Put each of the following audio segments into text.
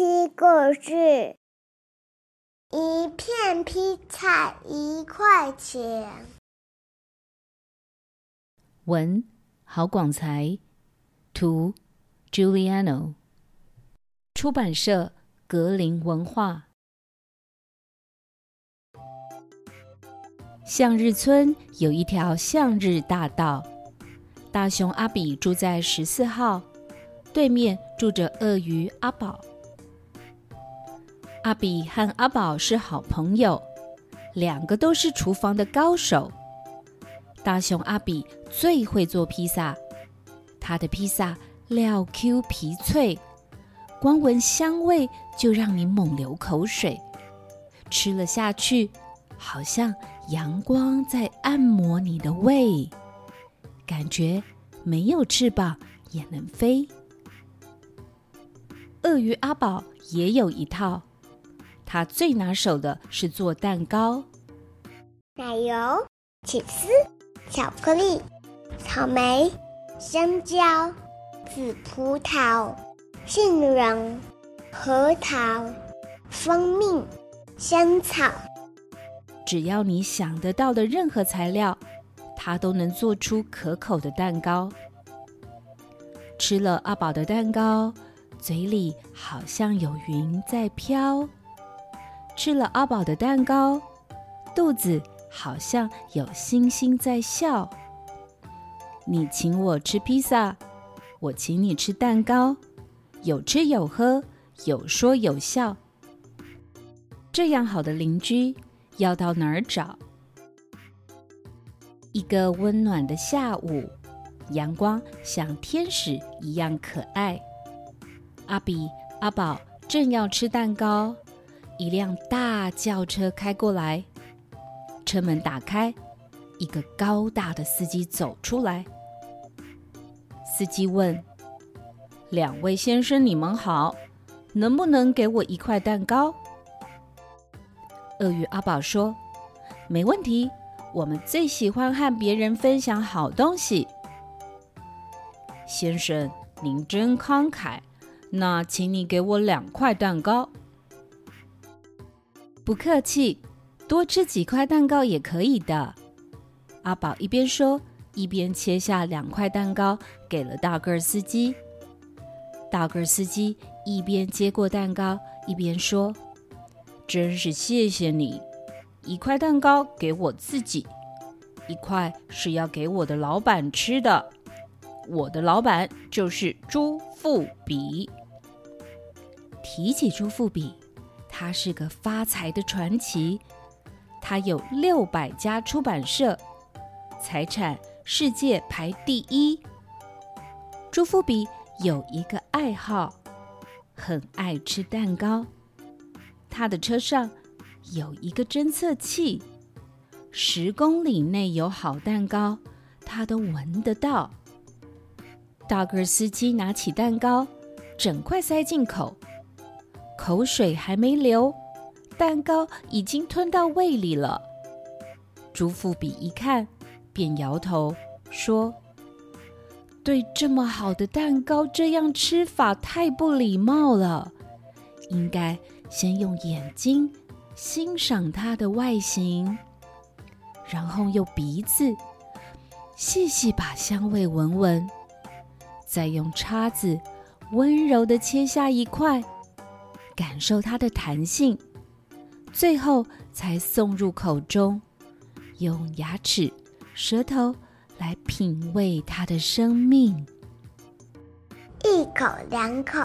听故事。一片披萨一块钱。文郝广才，图 Giuliano，出版社格林文化。向日村有一条向日大道，大熊阿比住在十四号。对面住着鳄鱼阿宝。阿比和阿宝是好朋友，两个都是厨房的高手。大熊阿比最会做披萨，他的披萨料 Q 皮脆，光闻香味就让你猛流口水。吃了下去，好像阳光在按摩你的胃，感觉没有翅膀也能飞。鳄鱼阿宝也有一套，他最拿手的是做蛋糕。奶油、起司、巧克力、草莓、香蕉、紫葡萄、杏仁、核桃、蜂蜜、香草，只要你想得到的任何材料，他都能做出可口的蛋糕。吃了阿宝的蛋糕。嘴里好像有云在飘，吃了阿宝的蛋糕，肚子好像有星星在笑。你请我吃披萨，我请你吃蛋糕，有吃有喝，有说有笑。这样好的邻居要到哪儿找？一个温暖的下午，阳光像天使一样可爱。阿比、阿宝正要吃蛋糕，一辆大轿车开过来，车门打开，一个高大的司机走出来。司机问：“两位先生，你们好，能不能给我一块蛋糕？”鳄鱼阿宝说：“没问题，我们最喜欢和别人分享好东西。”先生，您真慷慨。那请你给我两块蛋糕。不客气，多吃几块蛋糕也可以的。阿宝一边说，一边切下两块蛋糕给了大个儿司机。大个儿司机一边接过蛋糕，一边说：“真是谢谢你，一块蛋糕给我自己，一块是要给我的老板吃的。我的老板就是朱富比。”提起朱富比，他是个发财的传奇。他有六百家出版社，财产世界排第一。朱富比有一个爱好，很爱吃蛋糕。他的车上有一个侦测器，十公里内有好蛋糕，他都闻得到。大个司机拿起蛋糕，整块塞进口。口水还没流，蛋糕已经吞到胃里了。朱富比一看，便摇头说：“对这么好的蛋糕这样吃法太不礼貌了，应该先用眼睛欣赏它的外形，然后用鼻子细细把香味闻闻，再用叉子温柔地切下一块。”感受它的弹性，最后才送入口中，用牙齿、舌头来品味它的生命。一口、两口、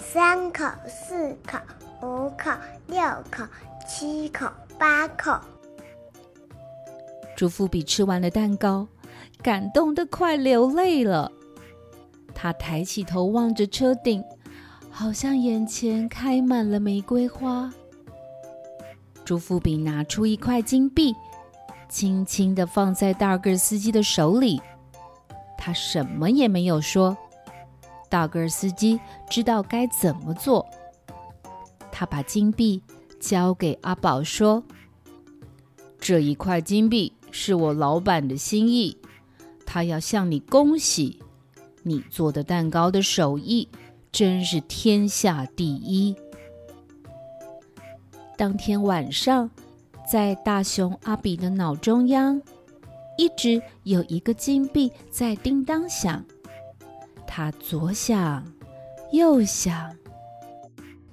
三口、四口、五口、六口、七口、八口。朱富比吃完了蛋糕，感动得快流泪了。他抬起头望着车顶。好像眼前开满了玫瑰花。朱富比拿出一块金币，轻轻地放在大个司机的手里。他什么也没有说。大个司机知道该怎么做。他把金币交给阿宝，说：“这一块金币是我老板的心意，他要向你恭喜，你做的蛋糕的手艺。”真是天下第一。当天晚上，在大熊阿比的脑中央，一直有一个金币在叮当响。他左想，右想。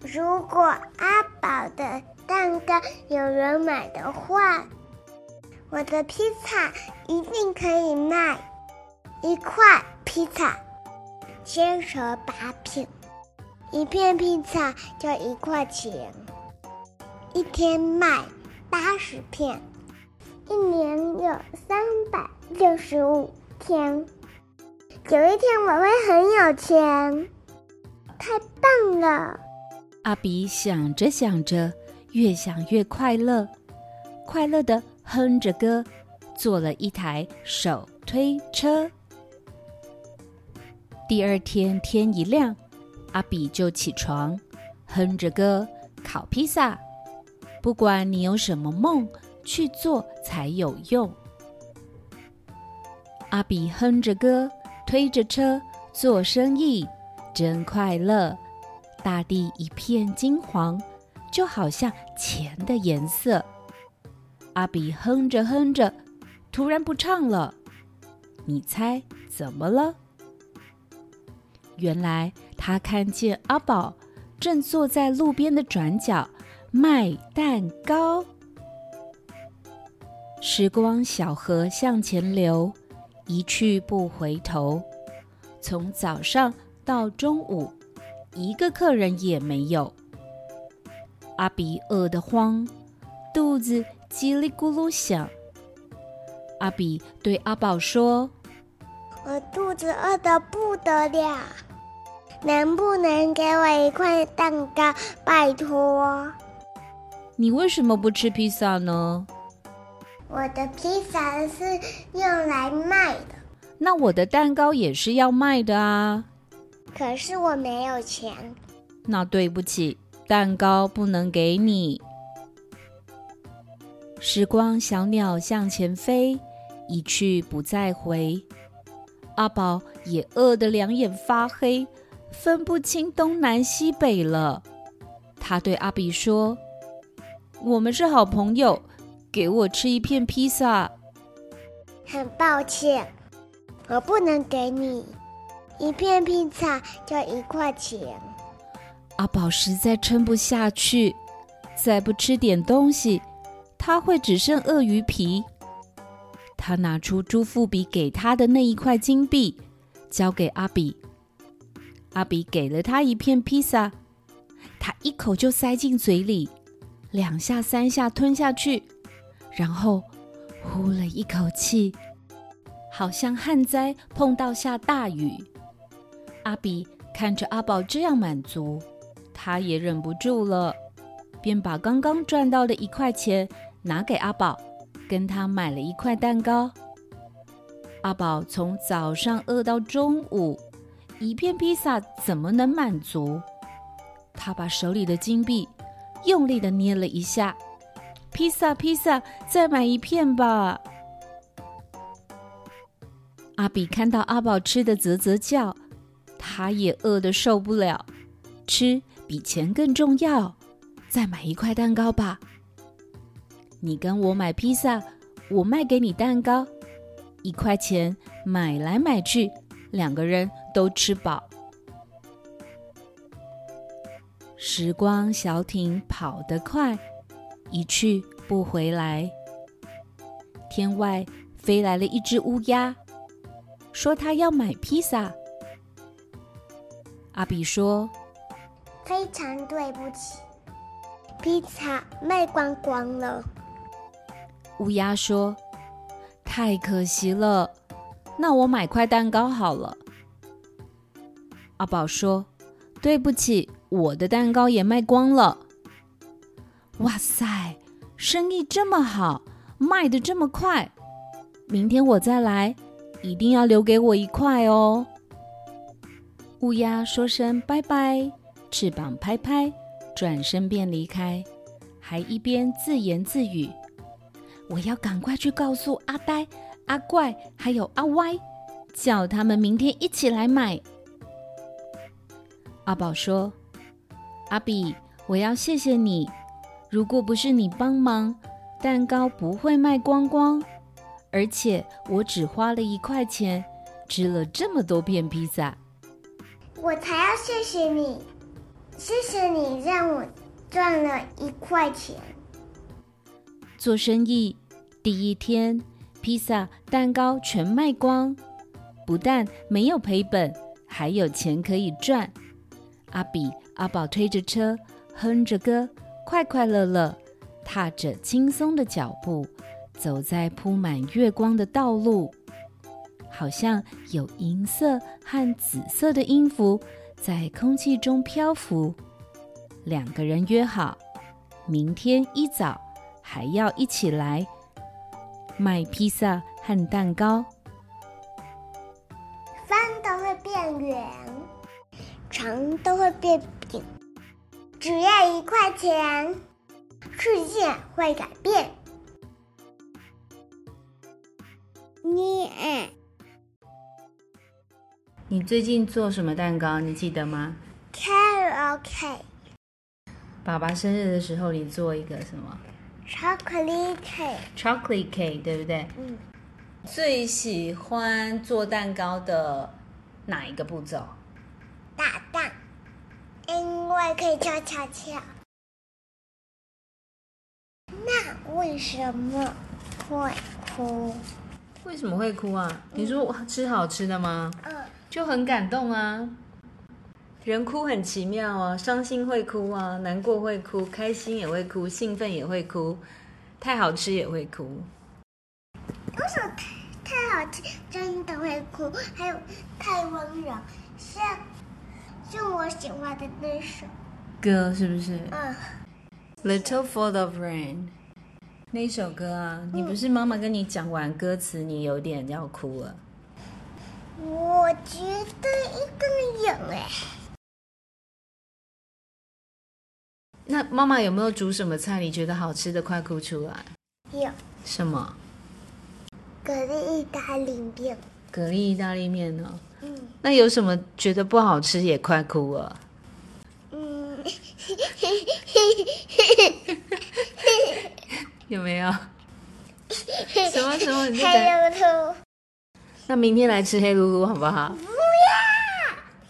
如果阿宝的蛋糕有人买的话，我的披萨一定可以卖。一块披萨，切成八片，一片披萨就一块钱。一天卖八十片，一年有三百六十五天。有一天我会很有钱，太棒了！阿比想着想着，越想越快乐，快乐的哼着歌，做了一台手推车。第二天天一亮，阿比就起床，哼着歌烤披萨。不管你有什么梦，去做才有用。阿比哼着歌，推着车做生意，真快乐。大地一片金黄，就好像钱的颜色。阿比哼着哼着，突然不唱了。你猜怎么了？原来他看见阿宝正坐在路边的转角卖蛋糕。时光小河向前流，一去不回头。从早上到中午。一个客人也没有。阿比饿得慌，肚子叽里咕噜响。阿比对阿宝说：“我肚子饿得不得了，能不能给我一块蛋糕？拜托。”你为什么不吃披萨呢？我的披萨是用来卖的。那我的蛋糕也是要卖的啊。可是我没有钱，那对不起，蛋糕不能给你。时光小鸟向前飞，一去不再回。阿宝也饿得两眼发黑，分不清东南西北了。他对阿比说：“我们是好朋友，给我吃一片披萨。”很抱歉，我不能给你。一片披萨就一块钱。阿宝实在撑不下去，再不吃点东西，他会只剩鳄鱼皮。他拿出朱富比给他的那一块金币，交给阿比。阿比给了他一片披萨，他一口就塞进嘴里，两下三下吞下去，然后呼了一口气，好像旱灾碰到下大雨。阿比看着阿宝这样满足，他也忍不住了，便把刚刚赚到的一块钱拿给阿宝，跟他买了一块蛋糕。阿宝从早上饿到中午，一片披萨怎么能满足？他把手里的金币用力地捏了一下，披萨，披萨，再买一片吧。阿比看到阿宝吃的啧啧叫。他也饿得受不了，吃比钱更重要。再买一块蛋糕吧。你跟我买披萨，我卖给你蛋糕，一块钱买来买去，两个人都吃饱。时光小艇跑得快，一去不回来。天外飞来了一只乌鸦，说他要买披萨。阿比说：“非常对不起，披萨卖光光了。”乌鸦说：“太可惜了，那我买块蛋糕好了。”阿宝说：“对不起，我的蛋糕也卖光了。”哇塞，生意这么好，卖得这么快，明天我再来，一定要留给我一块哦。乌鸦说声拜拜，翅膀拍拍，转身便离开，还一边自言自语：“我要赶快去告诉阿呆、阿怪还有阿歪，叫他们明天一起来买。”阿宝说：“阿比，我要谢谢你。如果不是你帮忙，蛋糕不会卖光光。而且我只花了一块钱，吃了这么多片披萨。我才要谢谢你，谢谢你让我赚了一块钱。做生意第一天，披萨、蛋糕全卖光，不但没有赔本，还有钱可以赚。”阿比、阿宝推着车，哼着歌，快快乐乐，踏着轻松的脚步，走在铺满月光的道路，好像有银色和紫色的音符在空气中漂浮。两个人约好，明天一早还要一起来卖披萨和蛋糕。床都会变平，只要一块钱，世界会改变。你，你最近做什么蛋糕？你记得吗？Carrot cake。爸爸生日的时候，你做一个什么？Chocolate cake。Chocolate cake，对不对？嗯。最喜欢做蛋糕的哪一个步骤？打蛋，因为可以跳跳跳。那为什么会哭？为什么会哭啊？嗯、你说吃好吃的吗？嗯，就很感动啊。人哭很奇妙啊，伤心会哭啊，难过会哭，开心也会哭，兴奋也会哭，太好吃也会哭。为什么太太好吃真的会哭？还有太温柔，像。是我喜欢的那首歌，是不是？嗯。Little Fall of Rain，那首歌啊，嗯、你不是妈妈跟你讲完歌词，你有点要哭了？我觉得应该有哎。那妈妈有没有煮什么菜？你觉得好吃的，快哭出来。有。什么？蛤蜊意大利面。蛤蜊意大利面呢？嗯，那有什么觉得不好吃也快哭了？嗯，有没有？什么时候？黑噜噜。那明天来吃黑噜噜好不好？